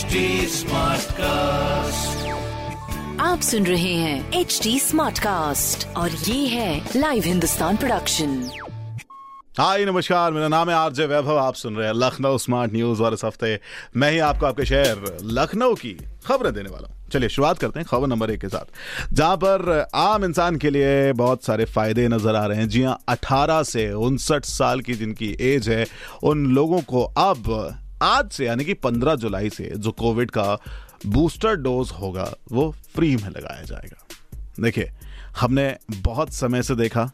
HD Smartcast. आप सुन रहे हैं एच डी स्मार्ट कास्ट और ये है लाइव हिंदुस्तान प्रोडक्शन हाय नमस्कार मेरा नाम है आरजे वैभव आप सुन रहे हैं लखनऊ स्मार्ट न्यूज़ और इस हफ़्ते मैं ही आपको आपके शहर लखनऊ की खबरें देने वाला हूँ। चलिए शुरुआत करते हैं खबर नंबर एक के साथ। जहाँ पर आम इंसान के लिए बहुत सारे फ़ायदे नज़र आ रहे हैं। जी हाँ अठारह से उनसठ साल की जिनकी एज है उन लोगों को अब आज से, यानी कि पंद्रह जुलाई से, जो कोविड का बूस्टर डोज होगा, वो फ्री में लगाया जाएगा। देखिए, हमने बहुत समय से देखा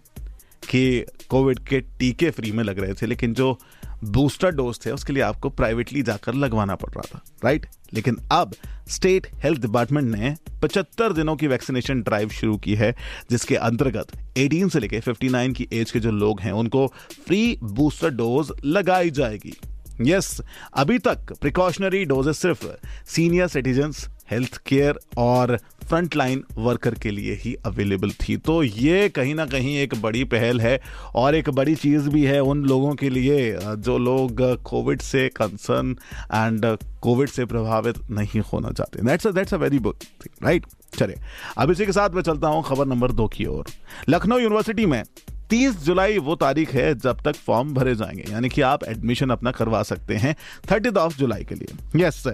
कि कोविड के टीके फ्री में लग रहे थे, लेकिन जो बूस्टर डोज थे, उसके लिए आपको प्राइवेटली जाकर लगवाना पड़ रहा था, राइट? लेकिन अब स्टेट हेल्थ डिपार्टमेंट ने 75 दिनों की वैक्सीनेशन ड्राइव शुरू की है, जिसके अंतर्गत 18 से लेकर 59 की एज के जो लोग हैं, उनको फ्री बूस्टर डोज लगाई जाएगी। यस अभी तक प्रिकॉशनरी डोजेस सिर्फ़ सीनियर सिटीजन्स हेल्थ केयर और फ्रंटलाइन वर्कर के लिए ही अवेलेबल थी। तो ये कहीं ना कहीं एक बड़ी पहल है और एक बड़ी चीज़ भी है उन लोगों के लिए जो लोग कोविड से कंसर्न एंड कोविड से प्रभावित नहीं होना चाहते। That's that's a very good thing right चलिए, अब इसी के साथ मैं चलता हूँ खबर नंबर दो की ओर। लखनऊ यूनिवर्सिटी में 30 जुलाई वो तारीख है जब तक फॉर्म भरे जाएँगे, यानी कि आप एडमिशन अपना करवा सकते हैं थर्टी ऑफ़ जुलाई के लिए। यस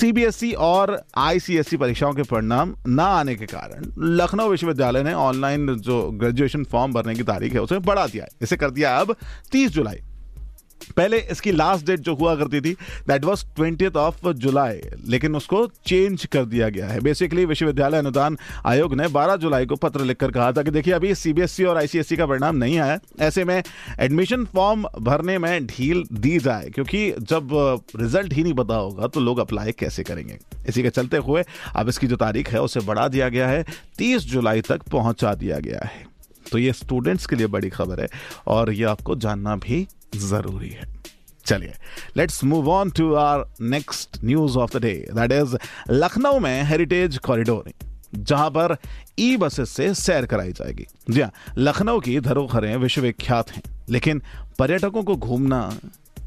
सीबीएसई और आईसीएसई परीक्षाओं के परिणाम ना आने के कारण लखनऊ विश्वविद्यालय ने ऑनलाइन जो ग्रेजुएशन फॉर्म भरने की तारीख है, उसे बढ़ा दिया है। इसे कर दिया अब 30 जुलाई। पहले इसकी लास्ट डेट जो हुआ करती थी that was twenty of July लेकिन उसको चेंज कर दिया गया है। बेसिकली विश्वविद्यालय अनुदान आयोग ने 12 जुलाई को पत्र लिखकर कहा था कि देखिए, अभी सीबीएसई और आईसीएसई का परिणाम नहीं आया। ऐसे में एडमिशन फॉर्म भरने में ढील दी जाए, क्योंकि जब रिज़ल्ट ही नहीं पता होगा तो लोग अप्लाई कैसे करेंगे? इसी के चलते हुए अब इसकी जो तारीख है, उसे बढ़ा दिया गया है। तीस जुलाई तक पहुँचा दिया गया है। तो ये स्टूडेंट्स के लिए बड़ी खबर है और ये आपको जानना भी ज़रूरी है। चलिए let's move on to our next news of the day that is Lucknow में हेरिटेज कॉरिडोर जहाँ पर ई बसेस से सैर कराई जाएगी। जी हाँ लखनऊ की धरोहरें विश्वविख्यात हैं, लेकिन पर्यटकों को घूमना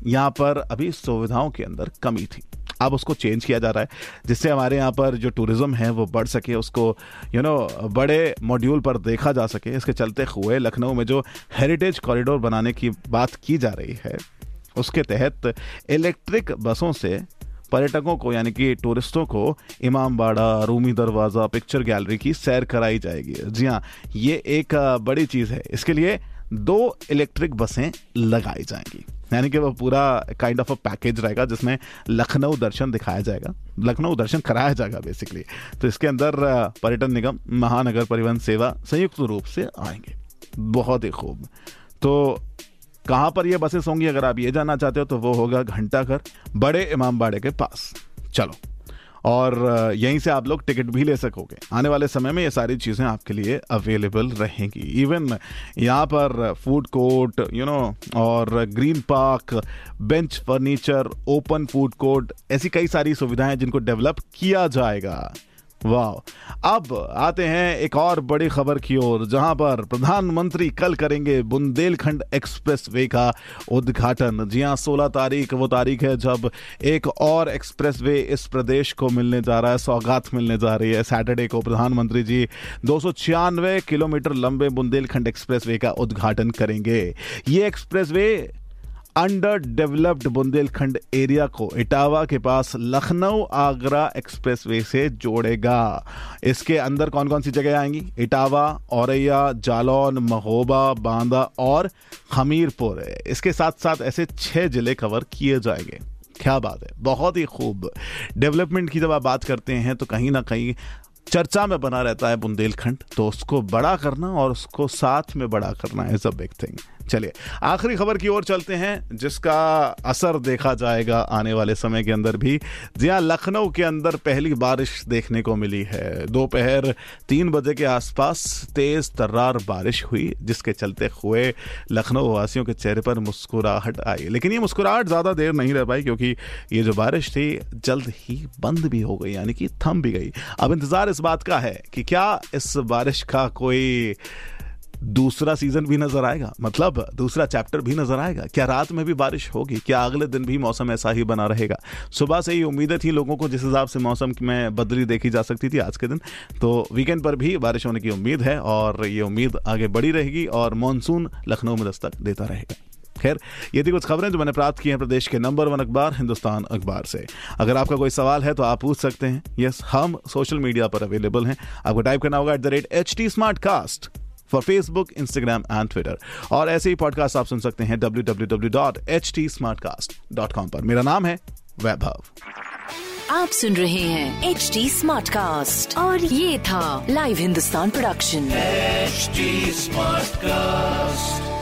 यहाँ पर अभी सुविधाओं के अंदर कमी थी। अब उसको चेंज किया जा रहा है, जिससे हमारे यहाँ पर जो टूरिज़्म है, वो बढ़ सके, उसको यू नो बड़े मॉड्यूल पर देखा जा सके। इसके चलते हुए लखनऊ में जो हेरिटेज कॉरिडोर बनाने की बात की जा रही है, उसके तहत इलेक्ट्रिक बसों से पर्यटकों को, यानी कि टूरिस्टों को इमाम बाड़ा रूमी दरवाज़ा पिक्चर गैलरी की सैर कराई जाएगी। जी हाँ ये एक बड़ी चीज़ है। इसके लिए दो इलेक्ट्रिक बसें लगाई जाएँगी। यानी कि वो पूरा काइंड ऑफ़ अ पैकेज रहेगा जिसमें लखनऊ दर्शन दिखाया जाएगा। लखनऊ दर्शन कराया जाएगा बेसिकली तो इसके अंदर पर्यटन निगम, महानगर परिवहन सेवा संयुक्त रूप से आएँगे। बहुत ही खूब। तो कहाँ पर ये बसेस होंगी? अगर आप ये जानना चाहते हो तो वो होगा घंटाघर, बड़े इमामबाड़े के पास। चलो। और यहीं से आप लोग टिकट भी ले सकोगे। आने वाले समय में ये सारी चीज़ें आपके लिए अवेलेबल रहेंगी। इवन यहाँ पर फ़ूड कोर्ट यू नो और green park bench furniture open food court ऐसी कई सारी सुविधाएँ जिनको डेवलप किया जाएगा। वाह। अब आते हैं एक और बड़ी खबर की ओर, जहाँ पर प्रधानमंत्री कल करेंगे बुंदेलखंड एक्सप्रेस वे का उद्घाटन। जी हाँ सोलह तारीख, वो तारीख है जब एक और एक्सप्रेस वे इस प्रदेश को मिलने जा रहा है, सौगात मिलने जा रही है। सैटरडे को प्रधानमंत्री जी दो सौ छियानवे किलोमीटर लंबे बुंदेलखंड एक्सप्रेस वे का उद्घाटन करेंगे। ये expressway under developed Bundelkhand area को इटावा के पास लखनऊ आगरा एक्सप्रेसवे से जोड़ेगा। इसके अंदर कौन कौन सी जगह आएँगी? इटावा, औरैया, जालौन, महोबा, बांदा और हमीरपुर। इसके साथ साथ ऐसे छह ज़िले कवर किए जाएँगे। क्या बात है, बहुत ही खूब। डेवलपमेंट की जब आप बात करते हैं तो कहीं ना कहीं चर्चा में बना रहता है बुंदेलखंड। तो उसको बड़ा करना और उसको साथ में बड़ा करना इज़ अ बिग थिंग चलिए, आखिरी खबर की ओर चलते हैं, जिसका असर देखा जाएगा आने वाले समय के अंदर भी। जी हाँ लखनऊ के अंदर पहली बारिश देखने को मिली है। दोपहर तीन बजे के आसपास तेज तर्रार बारिश हुई, जिसके चलते हुए लखनऊ वासियों के चेहरे पर मुस्कुराहट आई। लेकिन ये मुस्कुराहट ज़्यादा देर नहीं रह पाई, क्योंकि ये जो बारिश थी, जल्द ही बंद भी हो गई, यानी कि थम भी गई। अब इंतज़ार इस बात का है कि क्या इस बारिश का कोई दूसरा सीज़न भी नज़र आएगा। मतलब दूसरा चैप्टर भी नज़र आएगा। क्या रात में भी बारिश होगी? क्या अगले दिन भी मौसम ऐसा ही बना रहेगा? सुबह से ही उम्मीदें थी लोगों को जिस हिसाब से मौसम में बदली देखी जा सकती थी आज के दिन। तो वीकेंड पर भी बारिश होने की उम्मीद है और ये उम्मीद आगे बढ़ी रहेगी और मानसून लखनऊ में दस्तक देता रहेगा। खैर, ये थी कुछ खबरें जो मैंने प्राप्त की हैं प्रदेश के नंबर वन अखबार, हिंदुस्तान अखबार से। अगर आपका कोई सवाल है तो आप पूछ सकते हैं। यस हम सोशल मीडिया पर अवेलेबल हैं। आपको टाइप करना होगा at the rate H T smart cast for Facebook Instagram and Twitter और ऐसे ही पॉडकास्ट आप सुन सकते हैं W W W dot H T smart cast dot com पर। मेरा नाम है वैभव। आप सुन रहे हैं एच टी स्मार्ट कास्ट और ये था live Hindustan production smart cast